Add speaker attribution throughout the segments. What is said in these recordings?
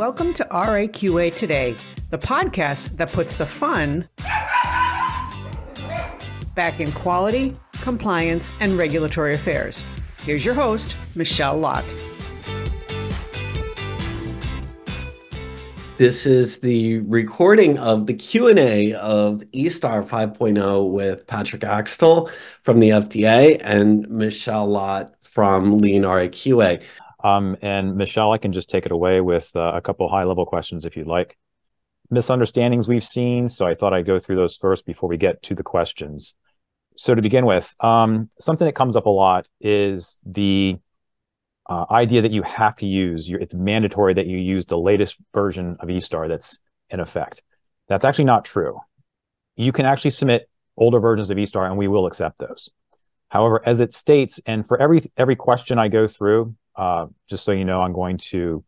Speaker 1: Welcome to RAQA Today, the podcast that puts the fun back in quality, compliance, and regulatory affairs. Here's your host, Michelle Lott.
Speaker 2: This is the recording of the Q&A of eStar 5.0 with Patrick Axtell from the FDA and Michelle Lott from Lean RAQA.
Speaker 3: Um, and Michelle, I can just take it away with uh, a couple high level questions if you'd like. Misunderstandings we've seen, so I thought I'd go through those first before we get to the questions. So to begin with, um, something that comes up a lot is the uh, idea that you have to use your, it's mandatory that you use the latest version of eStar that's in effect. That's actually not true. You can actually submit older versions of eStar and we will accept those. However, as it states, and for every every question I go through, uh, just so you know, I'm going to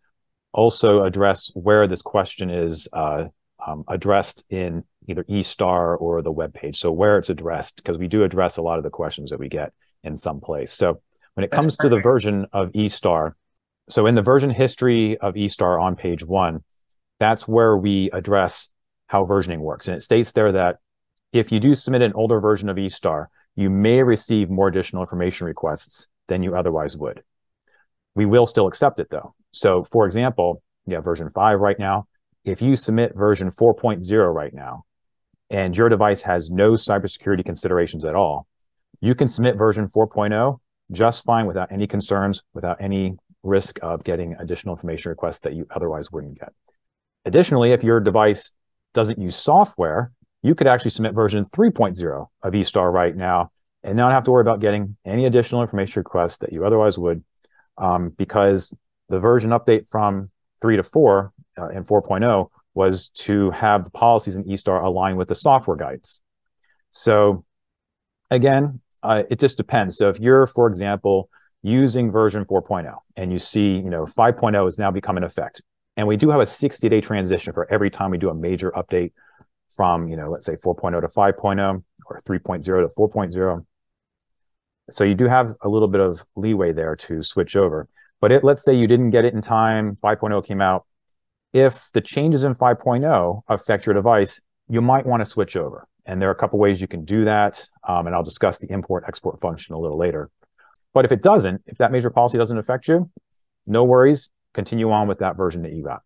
Speaker 3: also address where this question is uh, um, addressed in either eStar or the web page. So where it's addressed, because we do address a lot of the questions that we get in some place. So when it That's comes perfect. to the version of eStar, so in the version history of eStar on page one, that's where we address how versioning works. And it states there that if you do submit an older version of eStar, you may receive more additional information requests than you otherwise would. We will still accept it though. So for example, you have version 5 right now. If you submit version 4.0 right now, and your device has no cybersecurity considerations at all, you can submit version 4.0 just fine without any concerns, without any risk of getting additional information requests that you otherwise wouldn't get. Additionally, if your device doesn't use software, you could actually submit version 3.0 of eStar right now and not have to worry about getting any additional information requests that you otherwise would um, because the version update from 3 to 4 uh, and 4.0 was to have the policies in eStar align with the software guides. So again, uh, it just depends. So if you're, for example, using version 4.0 and you see, you know, 5.0 has now become in effect, and we do have a 60 day transition for every time we do a major update from, you know, let's say 4.0 to 5.0 or 3.0 to 4.0. So you do have a little bit of leeway there to switch over. But it, let's say you didn't get it in time, 5.0 came out. If the changes in 5.0 affect your device, you might want to switch over. And there are a couple ways you can do that. Um, and I'll discuss the import export function a little later. But if it doesn't, if that major policy doesn't affect you, no worries. Continue on with that version that you got.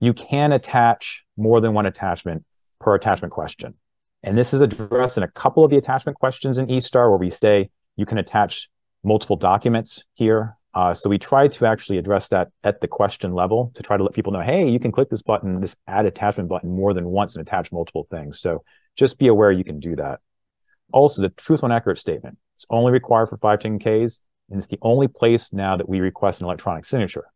Speaker 3: You can attach more than one attachment per attachment question. And this is addressed in a couple of the attachment questions in eStar where we say you can attach multiple documents here. Uh, so we try to actually address that at the question level to try to let people know, hey, you can click this button, this add attachment button more than once and attach multiple things. So just be aware you can do that. Also, the truthful and accurate statement. It's only required for 510Ks, and it's the only place now that we request an electronic signature.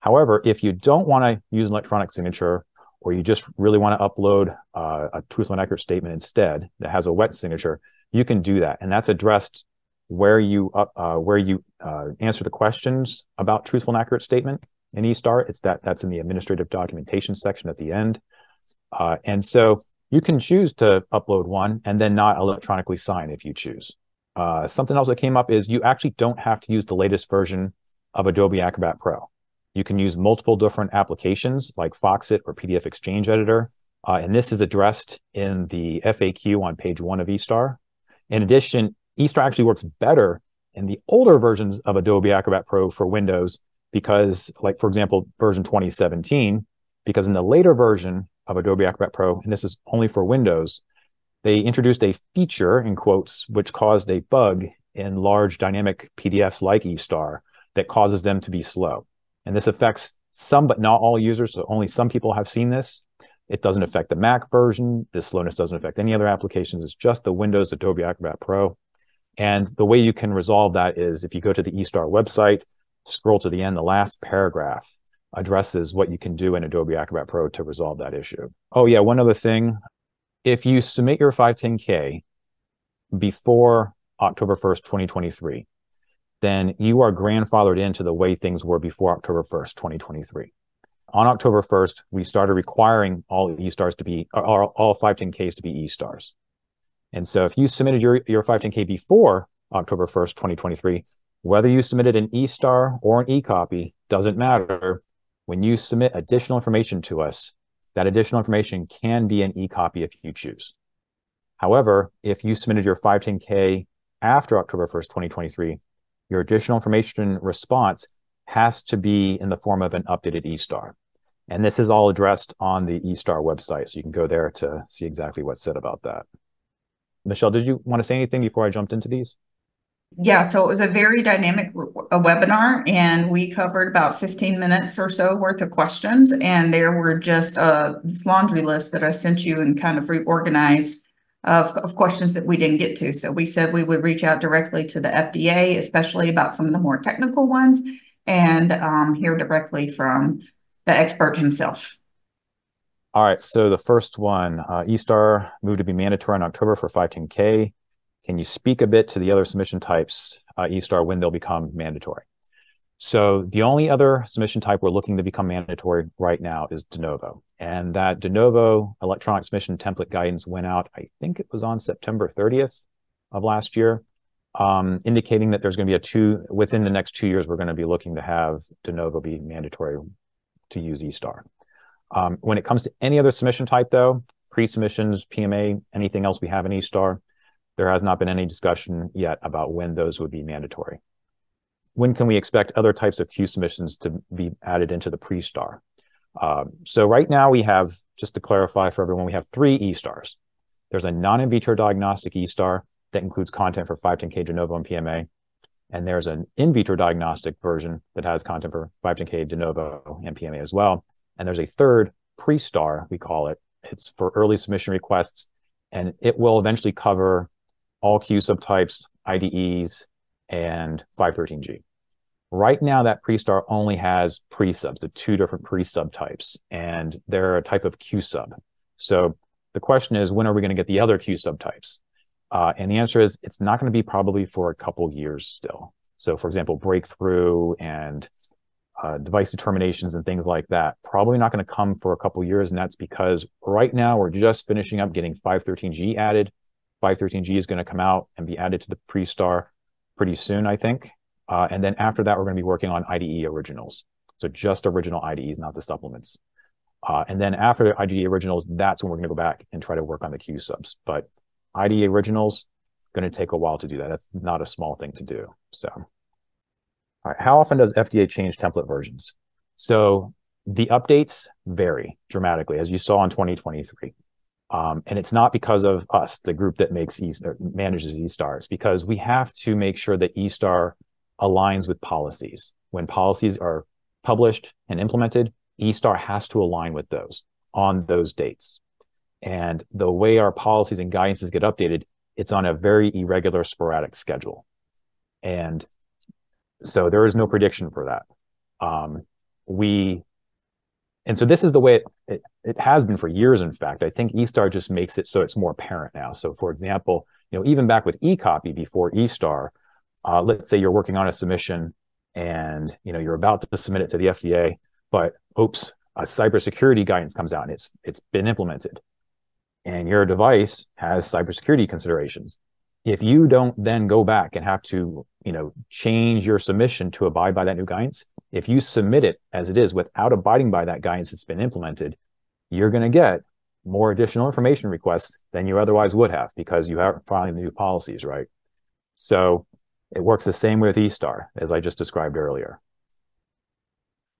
Speaker 3: However, if you don't want to use an electronic signature, or you just really want to upload uh, a truthful and accurate statement instead that has a wet signature, you can do that, and that's addressed where you uh, where you uh, answer the questions about truthful and accurate statement in eStar. It's that that's in the administrative documentation section at the end, uh, and so you can choose to upload one and then not electronically sign if you choose. Uh, something else that came up is you actually don't have to use the latest version of Adobe Acrobat Pro. You can use multiple different applications like Foxit or PDF-XChange Editor. Uh, and this is addressed in the FAQ on page one of eStar. In addition, eStar actually works better in the older versions of Adobe Acrobat Pro for Windows because, like, for example, version 2017, because in the later version of Adobe Acrobat Pro, and this is only for Windows, they introduced a feature in quotes which caused a bug in large dynamic PDFs like eStar that causes them to be slow. And this affects some, but not all users. So only some people have seen this. It doesn't affect the Mac version. This slowness doesn't affect any other applications. It's just the Windows Adobe Acrobat Pro. And the way you can resolve that is if you go to the eStar website, scroll to the end, the last paragraph addresses what you can do in Adobe Acrobat Pro to resolve that issue. Oh yeah, one other thing. If you submit your 510K before October 1st, 2023, then you are grandfathered into the way things were before October 1st, 2023. On October 1st, we started requiring all eStars to be, all 510Ks to be eStars. And so if you submitted your, your 510K before October 1st, 2023, whether you submitted an eStar or an eCopy doesn't matter when you submit additional information to us, that additional information can be an e-copy if you choose. However, if you submitted your 510K after October 1st, 2023, your additional information response has to be in the form of an updated eStar. And this is all addressed on the eStar website. So you can go there to see exactly what's said about that. Michelle, did you want to say anything before I jumped into these?
Speaker 4: Yeah, so it was a very dynamic a webinar, and we covered about 15 minutes or so worth of questions. And there were just uh, this laundry list that I sent you and kind of reorganized of, of questions that we didn't get to. So we said we would reach out directly to the FDA, especially about some of the more technical ones, and um, hear directly from the expert himself.
Speaker 3: All right, so the first one, uh, eStar moved to be mandatory in October for 510K. Can you speak a bit to the other submission types, uh, eStar, when they'll become mandatory? So the only other submission type we're looking to become mandatory right now is de novo. And that de novo electronic submission template guidance went out, I think it was on September 30th of last year, um, indicating that there's going to be a two, within the next two years, we're going to be looking to have de novo be mandatory to use eStar. Um, when it comes to any other submission type, though, pre-submissions, PMA, anything else we have in eStar, there has not been any discussion yet about when those would be mandatory when can we expect other types of Q submissions to be added into the pre-star? Um, so right now we have, just to clarify for everyone, we have three E-stars. There's a non-in vitro diagnostic E-star that includes content for 510K de novo and PMA. And there's an in vitro diagnostic version that has content for 510K de novo and PMA as well. And there's a third pre-star, we call it. It's for early submission requests, and it will eventually cover all Q subtypes, IDEs, and 513G. Right now, that pre-star only has pre-subs, the two different pre-subtypes, and they're a type of Q sub. So the question is, when are we going to get the other Q subtypes? Uh, and the answer is, it's not going to be probably for a couple years still. So, for example, breakthrough and uh, device determinations and things like that, probably not going to come for a couple years. And that's because right now we're just finishing up getting 513G added. 513G is going to come out and be added to the pre-star pretty soon, I think. Uh, and then after that, we're going to be working on IDE originals. So just original IDEs, not the supplements. Uh, and then after the IDE originals, that's when we're going to go back and try to work on the Q subs. But IDE originals, going to take a while to do that. That's not a small thing to do. So, how often does FDA change template versions? So the updates vary dramatically, as you saw in 2023. Um, and it's not because of us, the group that makes e- manages eStars, because we have to make sure that eStar aligns with policies. When policies are published and implemented, eStar has to align with those on those dates. And the way our policies and guidances get updated, it's on a very irregular, sporadic schedule. And so there is no prediction for that. Um, we and so this is the way it, it, it, has been for years. In fact, I think eStar just makes it so it's more apparent now. So for example, you know, even back with eCopy before eStar, uh, let's say you're working on a submission and, you know, you're about to submit it to the FDA, but oops, a cybersecurity guidance comes out and it's, it's been implemented and your device has cybersecurity considerations. If you don't then go back and have to, you know, change your submission to abide by that new guidance, if you submit it as it is without abiding by that guidance that's been implemented, you're going to get more additional information requests than you otherwise would have because you are filing the new policies, right? So it works the same way with eStar as I just described earlier.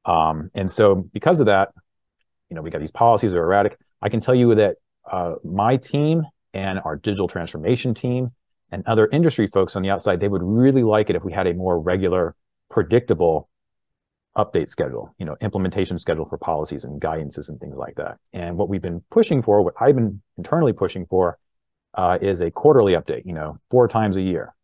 Speaker 3: Um, and so because of that, you know, we got these policies that are erratic. I can tell you that uh, my team and our digital transformation team and other industry folks on the outside, they would really like it if we had a more regular, predictable update schedule, you know, implementation schedule for policies and guidances and things like that. And what we've been pushing for, what I've been internally pushing for, uh, is a quarterly update, you know, four times a year.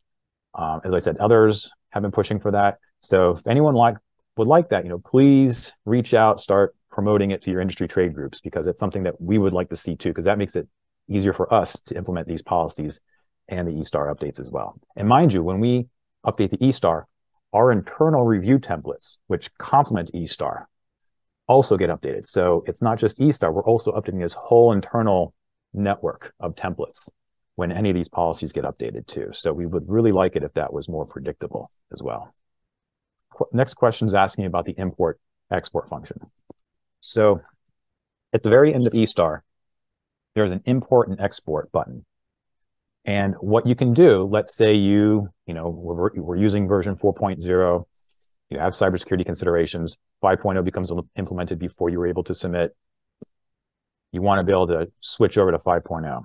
Speaker 3: Um, as I said, others have been pushing for that. So if anyone like would like that, you know, please reach out, start promoting it to your industry trade groups because it's something that we would like to see too, because that makes it easier for us to implement these policies and the eStar updates as well. And mind you, when we update the eStar, our internal review templates, which complement eStar, also get updated. So it's not just eStar, we're also updating this whole internal network of templates when any of these policies get updated too. So we would really like it if that was more predictable as well. Next question is asking about the import export function. So at the very end of eStar, there's an import and export button. And what you can do, let's say you, you know, we're, we're using version 4.0, you have cybersecurity considerations, 5.0 becomes implemented before you were able to submit. You want to be able to switch over to 5.0.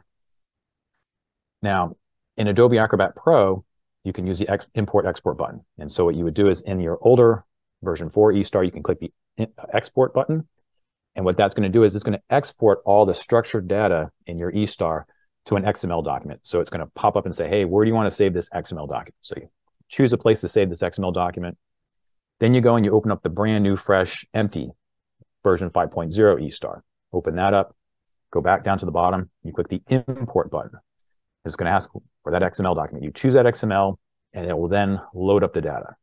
Speaker 3: Now, in Adobe Acrobat Pro, you can use the ex import export button. And so what you would do is in your older version 4 eStar, you can click the uh, export button. And what that's going to do is it's going to export all the structured data in your eStar to an XML document. So it's going to pop up and say, hey, where do you want to save this XML document? So you choose a place to save this XML document. Then you go and you open up the brand new, fresh, empty version 5.0 eStar. Open that up, go back down to the bottom, you click the import button. It's going to ask for that XML document. You choose that XML and it will then load up the data.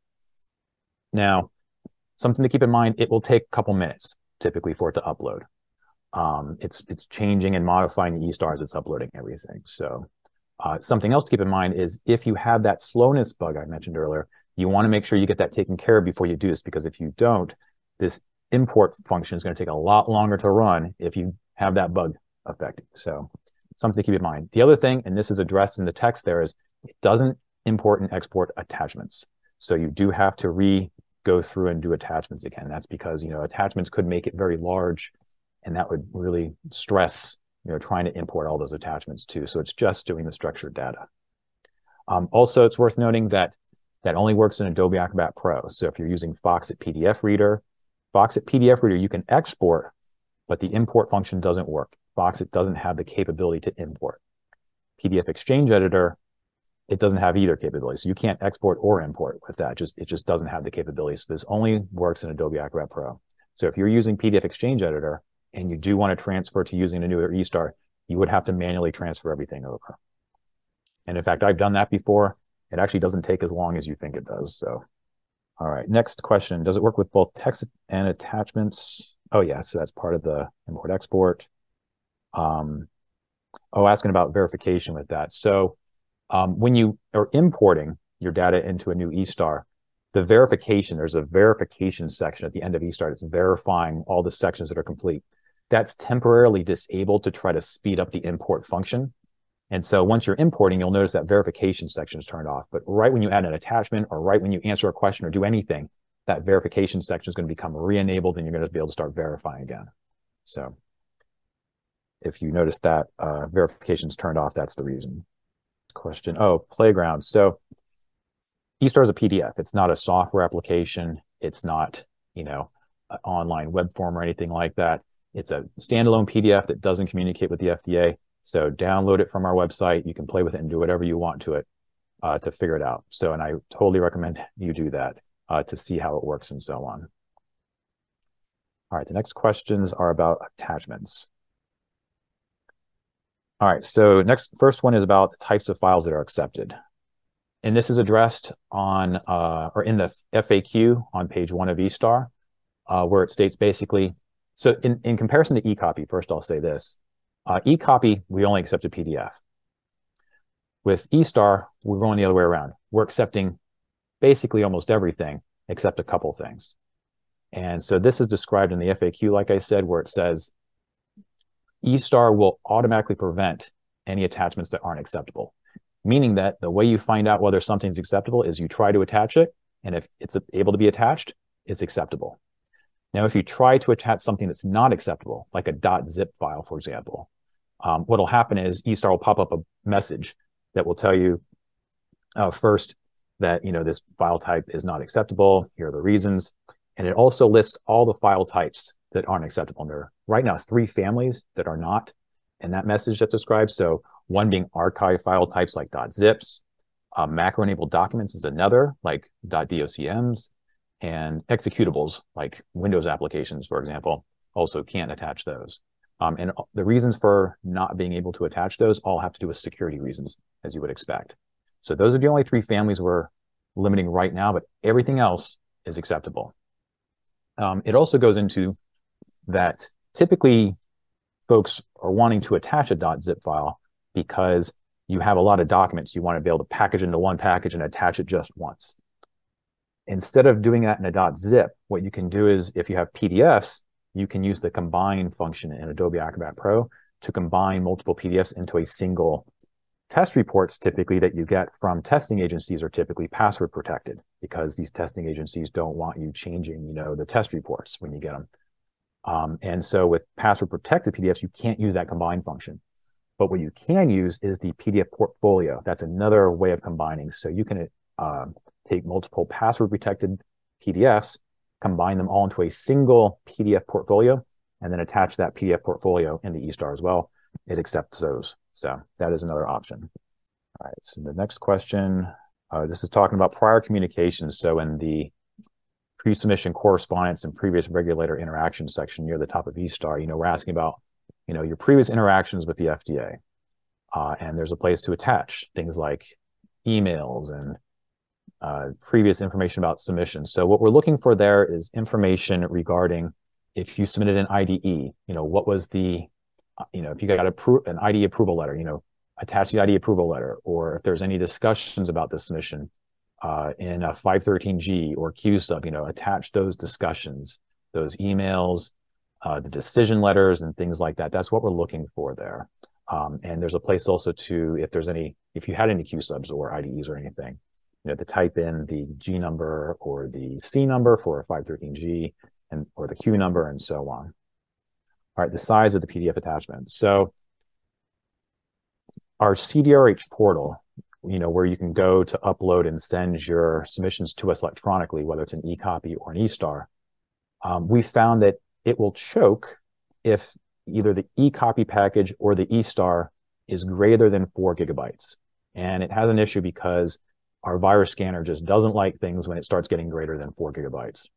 Speaker 3: Now, something to keep in mind, it will take a couple minutes typically for it to upload. Um, it's it's changing and modifying the e-stars it's uploading everything. So uh, something else to keep in mind is if you have that slowness bug I mentioned earlier, you want to make sure you get that taken care of before you do this, because if you don't, this import function is going to take a lot longer to run if you have that bug affected So something to keep in mind. The other thing, and this is addressed in the text there, is it doesn't import and export attachments. So you do have to re go through and do attachments again. That's because, you know, attachments could make it very large and that would really stress, you know, trying to import all those attachments too. So it's just doing the structured data. Um, also, it's worth noting that that only works in Adobe Acrobat Pro. So if you're using Foxit PDF Reader, Foxit PDF Reader, you can export, but the import function doesn't work. Foxit doesn't have the capability to import. PDF-XChange Editor, it doesn't have either capability. So you can't export or import with that. Just It just doesn't have the capability. So this only works in Adobe Acrobat Pro. So if you're using PDF-XChange Editor and you do want to transfer to using a newer eStar, you would have to manually transfer everything over. And in fact, I've done that before. It actually doesn't take as long as you think it does. So, all right, next question. Does it work with both text and attachments? Oh, yeah, so that's part of the import export. Um, oh, asking about verification with that. So um, when you are importing your data into a new eStar, the verification, there's a verification section at the end of eStar It's verifying all the sections that are complete. That's temporarily disabled to try to speed up the import function. And so once you're importing, you'll notice that verification section is turned off. But right when you add an attachment or right when you answer a question or do anything, that verification section is going to become re-enabled and you're going to be able to start verifying again. So if you notice that uh, verification is turned off, that's the reason. Question. Oh, Playground. So eStar is a PDF. It's not a software application. It's not, you know, an online web form or anything like that. It's a standalone PDF that doesn't communicate with the FDA. So download it from our website. You can play with it and do whatever you want to it uh, to figure it out. So, and I totally recommend you do that uh, to see how it works and so on. All right, the next questions are about attachments. All right, so next, first one is about the types of files that are accepted. And this is addressed on, uh, or in the FAQ on page one of eStar, uh, where it states basically, so in, in comparison to eCopy, first I'll say this, uh, eCopy, we only accept a PDF. With eStar, we're going the other way around. We're accepting basically almost everything except a couple things. And so this is described in the FAQ, like I said, where it says eStar will automatically prevent any attachments that aren't acceptable, meaning that the way you find out whether something's acceptable is you try to attach it, and if it's able to be attached, it's acceptable. Now, if you try to attach something that's not acceptable, like a .zip file, for example, um, what will happen is eStar will pop up a message that will tell you uh, first that you know this file type is not acceptable. Here are the reasons, and it also lists all the file types that aren't acceptable. And there are right now three families that are not in that message that describes. So one being archive file types like .zips, uh, macro-enabled documents is another, like .docms, and executables like Windows applications, for example, also can't attach those. Um, and the reasons for not being able to attach those all have to do with security reasons, as you would expect. So those are the only three families we're limiting right now, but everything else is acceptable. Um, it also goes into that typically folks are wanting to attach a .zip file because you have a lot of documents you want to be able to package into one package and attach it just once. Instead of doing that in a .zip, what you can do is if you have PDFs, you can use the combine function in Adobe Acrobat Pro to combine multiple PDFs into a single test reports typically that you get from testing agencies are typically password protected because these testing agencies don't want you changing, you know, the test reports when you get them. Um, and so with password protected PDFs, you can't use that combine function. But what you can use is the PDF portfolio. That's another way of combining. So you can uh, take multiple password protected PDFs, combine them all into a single PDF portfolio, and then attach that PDF portfolio into eStar as well. It accepts those. So that is another option. All right. So the next question, uh, this is talking about prior communications. So in the pre-submission correspondence and previous regulator interaction section near the top of eStar, you know, we're asking about, you know, your previous interactions with the FDA. Uh, and there's a place to attach things like emails and uh, previous information about submissions. So what we're looking for there is information regarding if you submitted an IDE, you know, what was the, uh, you know, if you got appro- an IDE approval letter, you know, attach the IDE approval letter, or if there's any discussions about the submission uh, in a 513G or Q sub, you know, attach those discussions, those emails, uh, the decision letters and things like that. That's what we're looking for there. Um, and there's a place also to, if there's any, if you had any Q subs or IDEs or anything, you know, to type in the G number or the C number for a 513G and or the Q number and so on. All right, the size of the PDF attachment. So our CDRH portal, you know, where you can go to upload and send your submissions to us electronically, whether it's an e-copy or an e-star, um, we found that it will choke if either the e-copy package or the e-star is greater than four gigabytes. And it has an issue because our virus scanner just doesn't like things when it starts getting greater than four gigabytes.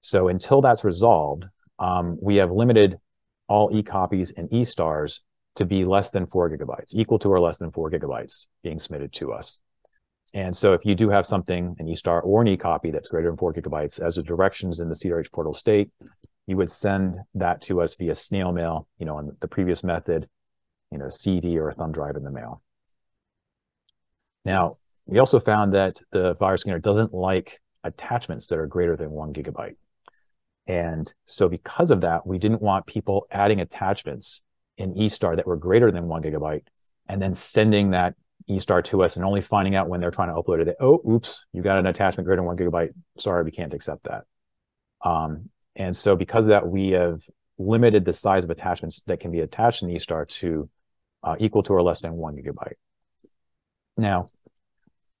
Speaker 3: So until that's resolved, um, we have limited all e-copies and e-stars to be less than four gigabytes, equal to or less than four gigabytes being submitted to us. And so if you do have something, an e-star or an e-copy that's greater than four gigabytes, as the directions in the CDRH portal state, you would send that to us via snail mail, you know, on the previous method, you know, CD or a thumb drive in the mail. Now, we also found that the virus scanner doesn't like attachments that are greater than one gigabyte. And so because of that, we didn't want people adding attachments in eStar that were greater than one gigabyte and then sending that eStar to us and only finding out when they're trying to upload it. Oh, oops, you got an attachment greater than one gigabyte. Sorry, we can't accept that. Um, and so because of that, we have limited the size of attachments that can be attached in eStar to uh, equal to or less than one gigabyte. Now,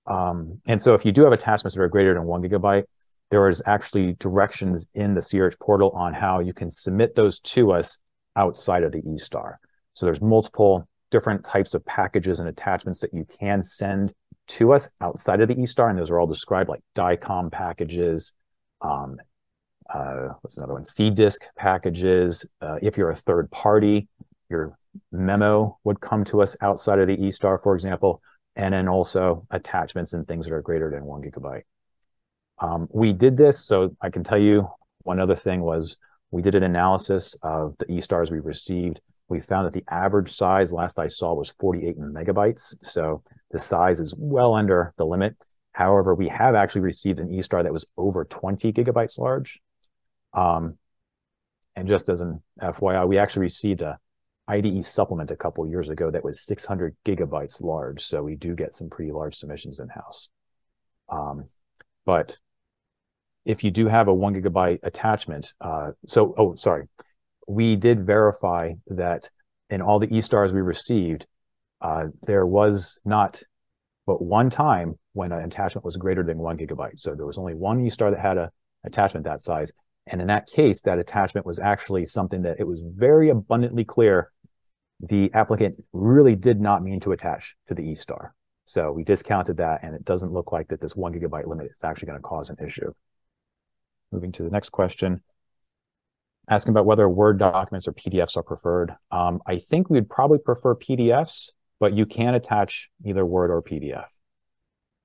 Speaker 3: um, and so if you do have attachments that are greater than one gigabyte, there is actually directions in the CRH portal on how you can submit those to us outside of the eStar. So there's multiple different types of packages and attachments that you can send to us outside of the eStar, and those are all described like DICOM packages. Um, uh, what's another one? CDISC packages. Uh, if you're a third party, your memo would come to us outside of the eStar, for example and then also attachments and things that are greater than one gigabyte. Um, we did this, so I can tell you one other thing was we did an analysis of the e-stars we received. We found that the average size last I saw was 48 megabytes. So the size is well under the limit. However, we have actually received an e-star that was over 20 gigabytes large. Um, and just as an FYI, we actually received a IDE supplement a couple years ago that was 600 gigabytes large. So we do get some pretty large submissions in house. Um, but if you do have a one gigabyte attachment, uh, so, oh, sorry, we did verify that in all the e-stars we received, uh, there was not but one time when an attachment was greater than one gigabyte. So there was only one e-star that had a attachment that size. And in that case, that attachment was actually something that it was very abundantly clear the applicant really did not mean to attach to the E-star. So we discounted that and it doesn't look like that this one gigabyte limit is actually going to cause an issue. Moving to the next question. Asking about whether Word documents or PDFs are preferred. Um, I think we'd probably prefer PDFs, but you can attach either Word or PDF.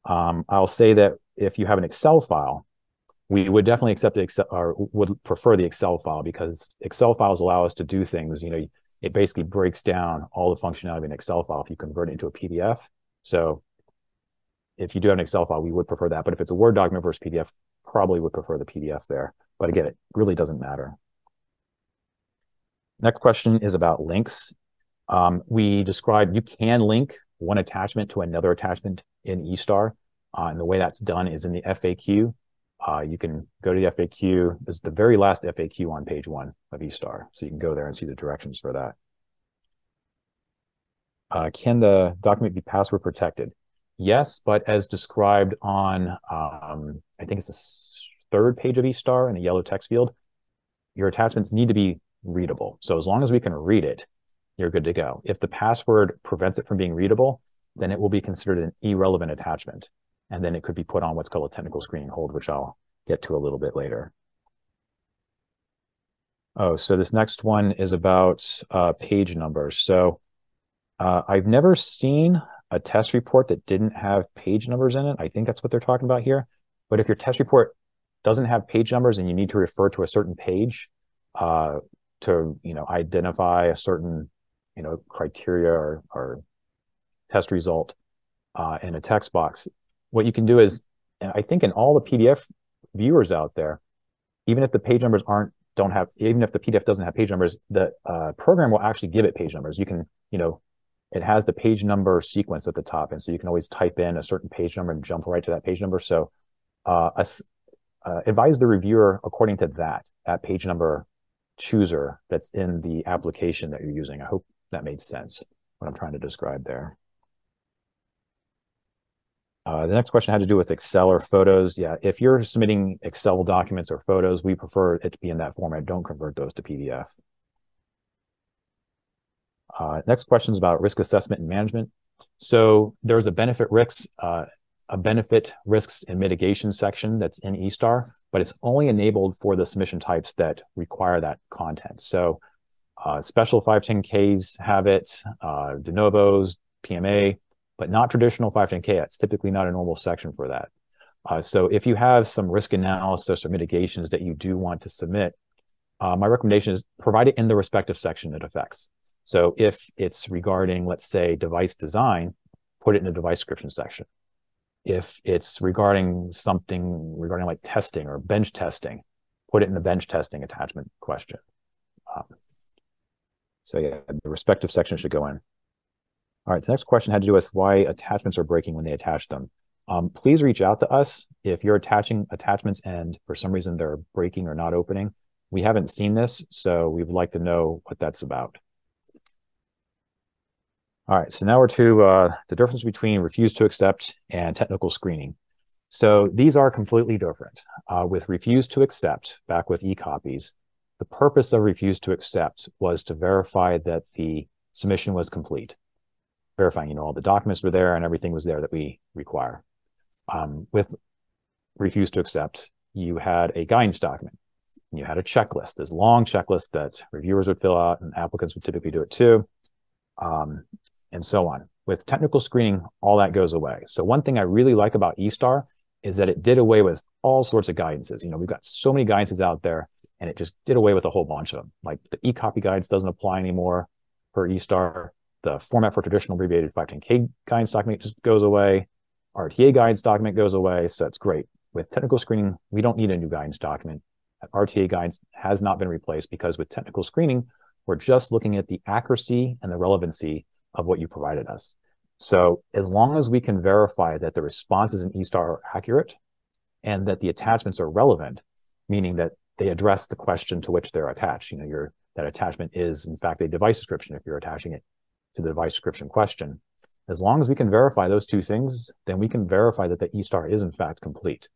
Speaker 3: Um, I'll say that if you have an Excel file, we would definitely accept the Excel or would prefer the Excel file because Excel files allow us to do things. You know, it basically breaks down all the functionality an Excel file if you convert it into a PDF. So if you do have an Excel file, we would prefer that. But if it's a Word document versus PDF, probably would prefer the PDF there. But again, it really doesn't matter. Next question is about links. Um, we described you can link one attachment to another attachment in eStar. Uh, and the way that's done is in the FAQ. Uh, you can go to the FAQ. This is the very last FAQ on page one of eStar. So you can go there and see the directions for that. Uh, can the document be password protected? Yes, but as described on, um, I think it's the third page of eStar in the yellow text field, your attachments need to be readable. So as long as we can read it, you're good to go. If the password prevents it from being readable, then it will be considered an irrelevant attachment. And then it could be put on what's called a technical screening hold, which I'll get to a little bit later. Oh, so this next one is about uh, page numbers. So uh, I've never seen a test report that didn't have page numbers in it. I think that's what they're talking about here. But if your test report doesn't have page numbers and you need to refer to a certain page uh, to, you know, identify a certain, you know, criteria or, or test result uh, in a text box, what you can do is, I think in all the PDF viewers out there, even if the page numbers aren't don't have even if the PDF doesn't have page numbers, the uh, program will actually give it page numbers. You can you know it has the page number sequence at the top, and so you can always type in a certain page number and jump right to that page number. So uh, uh, advise the reviewer according to that that page number chooser that's in the application that you're using. I hope that made sense what I'm trying to describe there. Uh, the next question had to do with Excel or photos. Yeah, if you're submitting Excel documents or photos, we prefer it to be in that format. Don't convert those to PDF. Uh, next question is about risk assessment and management. So there's a benefit risks, uh, a benefit risks and mitigation section that's in eStar, but it's only enabled for the submission types that require that content. So uh, special 510Ks have it, uh, de novos, PMA, but not traditional 510K. It's typically not a normal section for that. Uh, so if you have some risk analysis or mitigations that you do want to submit, uh, my recommendation is provide it in the respective section it affects. So if it's regarding, let's say, device design, put it in the device description section. If it's regarding something regarding like testing or bench testing, put it in the bench testing attachment question. Um, so yeah, the respective section should go in. All right, the next question had to do with why attachments are breaking when they attach them. Um, please reach out to us if you're attaching attachments and for some reason they're breaking or not opening. We haven't seen this, so we would like to know what that's about. All right, so now we're to uh, the difference between refuse to accept and technical screening. So these are completely different. Uh, with refuse to accept, back with e-copies, the purpose of refuse to accept was to verify that the submission was complete verifying, you know, all the documents were there and everything was there that we require. Um, with refuse to accept, you had a guidance document. You had a checklist, this long checklist that reviewers would fill out and applicants would typically do it too, um, and so on. With technical screening, all that goes away. So one thing I really like about eStar is that it did away with all sorts of guidances. You know, we've got so many guidances out there and it just did away with a whole bunch of them. Like the e-copy guides doesn't apply anymore for eStar the format for traditional abbreviated 510K guidance document just goes away. RTA guidance document goes away. So it's great. With technical screening, we don't need a new guidance document. RTA guidance has not been replaced because with technical screening, we're just looking at the accuracy and the relevancy of what you provided us. So as long as we can verify that the responses in eStar are accurate and that the attachments are relevant, meaning that they address the question to which they're attached, you know, your that attachment is in fact a device description if you're attaching it to the device description question. As long as we can verify those two things, then we can verify that the eStar is in fact complete.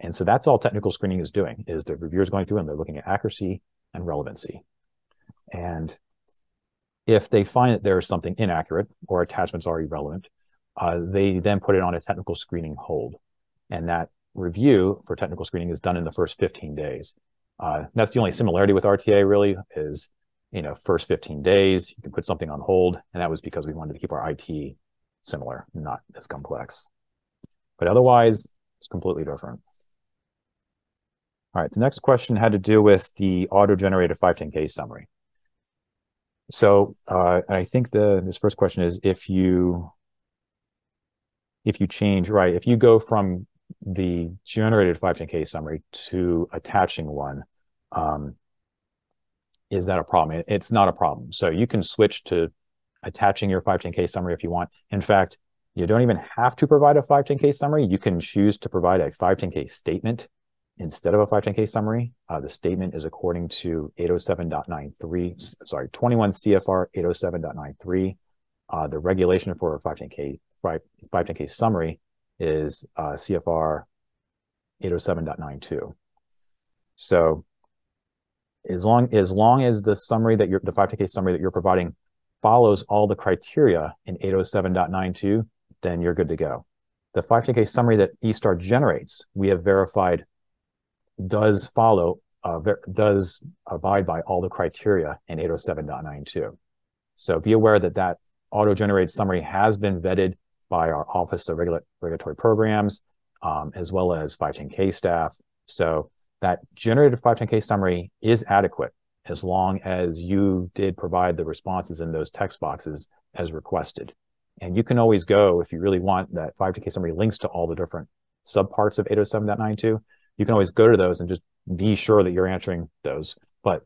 Speaker 3: And so that's all technical screening is doing is the reviewer is going through and they're looking at accuracy and relevancy. And if they find that there is something inaccurate or attachments are irrelevant, uh, they then put it on a technical screening hold. And that review for technical screening is done in the first 15 days. Uh, that's the only similarity with RTA really is you know, first 15 days, you can put something on hold. And that was because we wanted to keep our IT similar, not as complex. But otherwise, it's completely different. All right, the next question had to do with the auto-generated 510K summary. So uh, I think the this first question is if you if you change, right, if you go from the generated 510K summary to attaching one, um, is that a problem? It's not a problem. So you can switch to attaching your 510K summary if you want. In fact, you don't even have to provide a 510K summary. You can choose to provide a 510K statement instead of a 510K summary. Uh, the statement is according to 807.93, sorry, 21 CFR 807.93. Uh, the regulation for a 510K 510K summary is uh, CFR 807.92. So as long as long as the summary that you're the 510K summary that you're providing follows all the criteria in 807.92, then you're good to go. The 510K summary that eStar generates, we have verified does follow, uh, ver- does abide by all the criteria in 807.92. So be aware that that auto-generated summary has been vetted by our Office of Regula- Regulatory Programs, um, as well as 510K staff. So that generated 510K summary is adequate as long as you did provide the responses in those text boxes as requested. And you can always go, if you really want that 510K summary links to all the different subparts of 807.92, you can always go to those and just be sure that you're answering those. But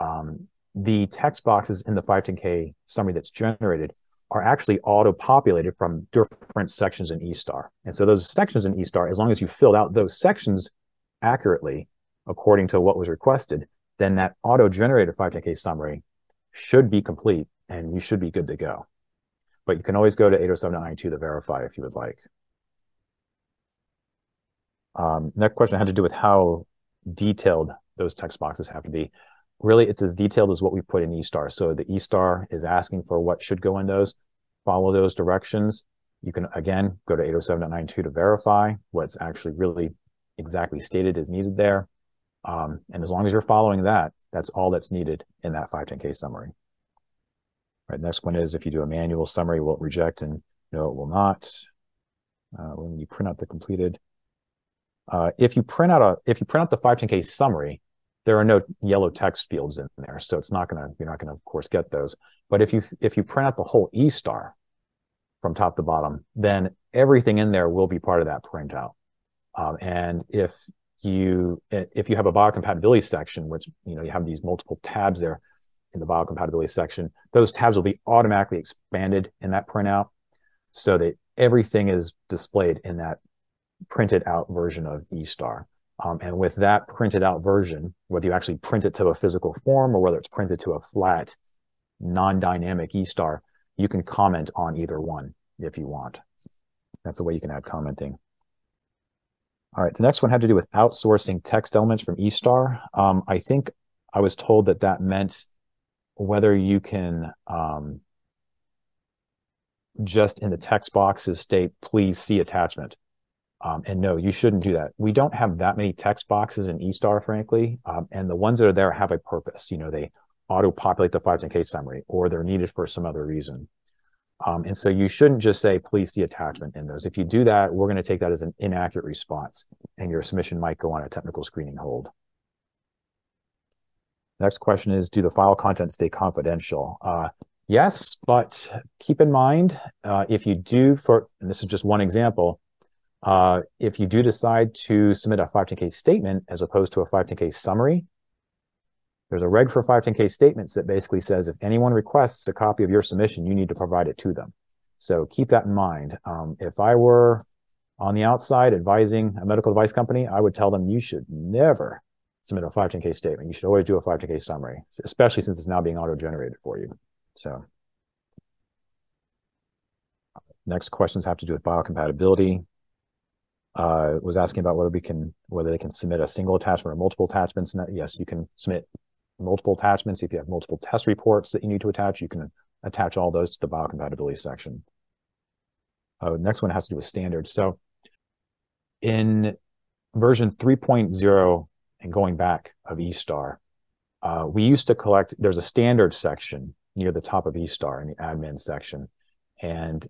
Speaker 3: um, the text boxes in the 510K summary that's generated are actually auto-populated from different sections in eStar. And so those sections in eStar, as long as you filled out those sections accurately according to what was requested, then that auto-generated 510K summary should be complete and you should be good to go. But you can always go to 807.92 to verify if you would like. Um, next question had to do with how detailed those text boxes have to be really it's as detailed as what we put in eStar. So the eStar is asking for what should go in those. Follow those directions. You can again go to 807.92 to verify what's actually really exactly stated is needed there. Um, and as long as you're following that, that's all that's needed in that 510K summary. Right. Next one is if you do a manual summary, will it reject? And no, it will not. Uh, when you print out the completed, uh, if you print out a if you print out the 510K summary, there are no yellow text fields in there, so it's not gonna you're not gonna of course get those. But if you if you print out the whole E star from top to bottom, then everything in there will be part of that printout. Um, and if you if you have a biocompatibility section, which you know you have these multiple tabs there in the biocompatibility section, those tabs will be automatically expanded in that printout, so that everything is displayed in that printed out version of eStar. Um, and with that printed out version, whether you actually print it to a physical form or whether it's printed to a flat, non-dynamic eStar, you can comment on either one if you want. That's the way you can add commenting. All right, the next one had to do with outsourcing text elements from eStar. Um, I think I was told that that meant whether you can um, just in the text boxes state, please see attachment. Um, and no, you shouldn't do that. We don't have that many text boxes in eStar, frankly. Um, and the ones that are there have a purpose. You know, they auto populate the 510K summary or they're needed for some other reason. Um, and so you shouldn't just say, please see attachment in those. If you do that, we're going to take that as an inaccurate response and your submission might go on a technical screening hold. Next question is, do the file contents stay confidential? Uh, yes, but keep in mind, uh, if you do for, and this is just one example, uh, if you do decide to submit a 510K statement as opposed to a 510K summary, there's a reg for 510K statements that basically says if anyone requests a copy of your submission, you need to provide it to them. So keep that in mind. Um, if I were on the outside advising a medical device company, I would tell them you should never submit a 510K statement. You should always do a 510K summary, especially since it's now being auto-generated for you. So next questions have to do with biocompatibility uh, was asking about whether we can whether they can submit a single attachment or multiple attachments. And yes, you can submit multiple attachments. If you have multiple test reports that you need to attach, you can attach all those to the biocompatibility section. Uh, next one has to do with standards. So in version 3.0 and going back of eStar, uh, we used to collect, there's a standard section near the top of eStar in the admin section. And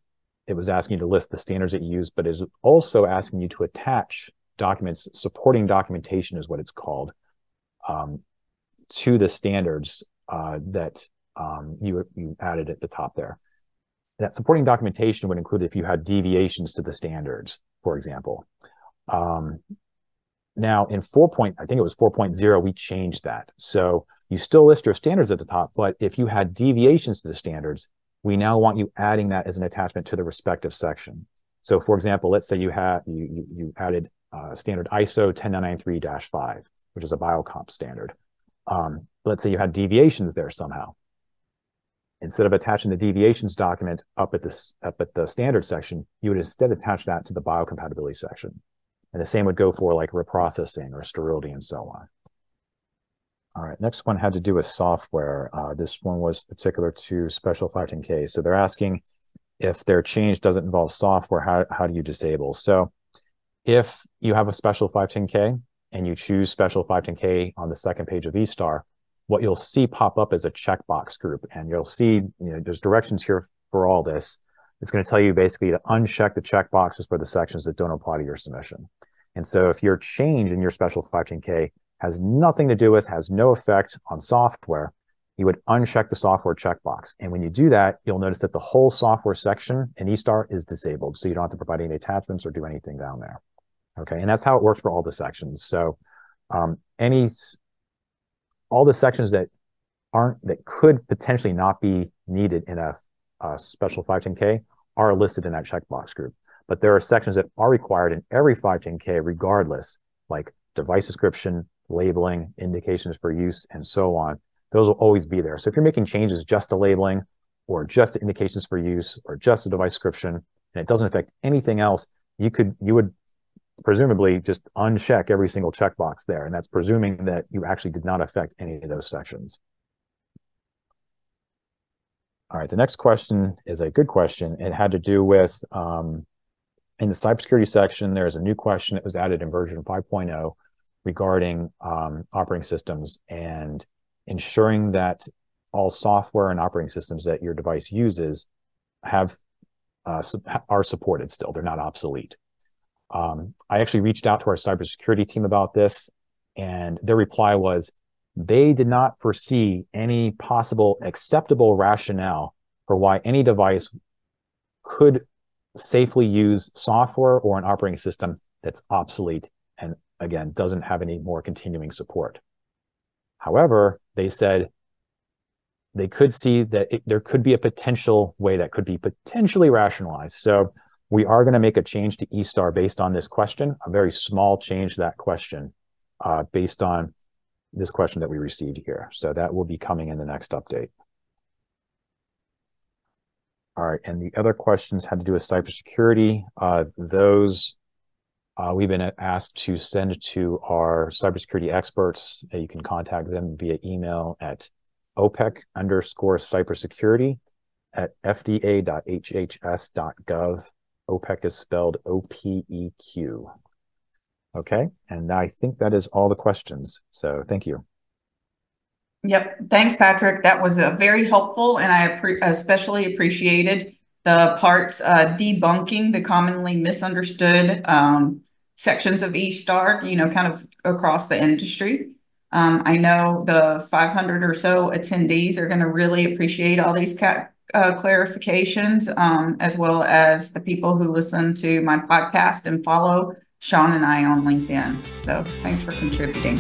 Speaker 3: it was asking you to list the standards that you use, but is also asking you to attach documents, supporting documentation is what it's called, um, to the standards uh, that um, you, you added at the top there. that supporting documentation would include if you had deviations to the standards, for example. Um, now in 4. Point, I think it was 4.0, we changed that. So you still list your standards at the top, but if you had deviations to the standards, we now want you adding that as an attachment to the respective section. So for example, let's say you had you, you, you added uh, standard ISO 10993-5, which is a biocomp standard. Um, let's say you had deviations there somehow. Instead of attaching the deviations document up at this up at the standard section, you would instead attach that to the biocompatibility section. And the same would go for like reprocessing or sterility and so on. All right, next one had to do with software. Uh, this one was particular to special 510K. So they're asking if their change doesn't involve software, how, how do you disable? So if you have a special 510K and you choose special 510K on the second page of eStar, what you'll see pop up is a checkbox group. And you'll see, you know, there's directions here for all this. It's going to tell you basically to uncheck the checkboxes for the sections that don't apply to your submission. And so if your change in your special 510K has nothing to do with, has no effect on software, you would uncheck the software checkbox. And when you do that, you'll notice that the whole software section in eStar is disabled. So you don't have to provide any attachments or do anything down there. Okay. And that's how it works for all the sections. So um, any, all the sections that aren't, that could potentially not be needed in a, a special 510K are listed in that checkbox group. But there are sections that are required in every 510K regardless, like device description, labeling, indications for use, and so on. Those will always be there. So if you're making changes just to labeling or just to indications for use or just a device description, and it doesn't affect anything else, you could you would presumably just uncheck every single checkbox there. And that's presuming that you actually did not affect any of those sections. All right, the next question is a good question. It had to do with um, in the cybersecurity section, there's a new question that was added in version 5.0 regarding um, operating systems and ensuring that all software and operating systems that your device uses have uh, are supported still. They're not obsolete. Um, I actually reached out to our cybersecurity team about this, and their reply was they did not foresee any possible acceptable rationale for why any device could safely use software or an operating system that's obsolete and again doesn't have any more continuing support. However, they said they could see that it, there could be a potential way that could be potentially rationalized. So we are going to make a change to eStar based on this question, a very small change to that question uh, based on this question that we received here. So that will be coming in the next update. All right, and the other questions had to do with cybersecurity. Uh, those uh, we've been asked to send to our cybersecurity experts. Uh, you can contact them via email at OPEQ underscore cybersecurity at fda.hhs.gov. OPEQ is spelled O-P-E-Q. Okay, and I think that is all the questions. So thank you.
Speaker 4: Yep. Thanks, Patrick. That was a very helpful, and I especially appreciated the parts uh, debunking the commonly misunderstood um, sections of eStar, you know, kind of across the industry. Um, I know the 500 or so attendees are going to really appreciate all these uh, clarifications, um, as well as the people who listen to my podcast and follow Sean and I on LinkedIn. So thanks for contributing.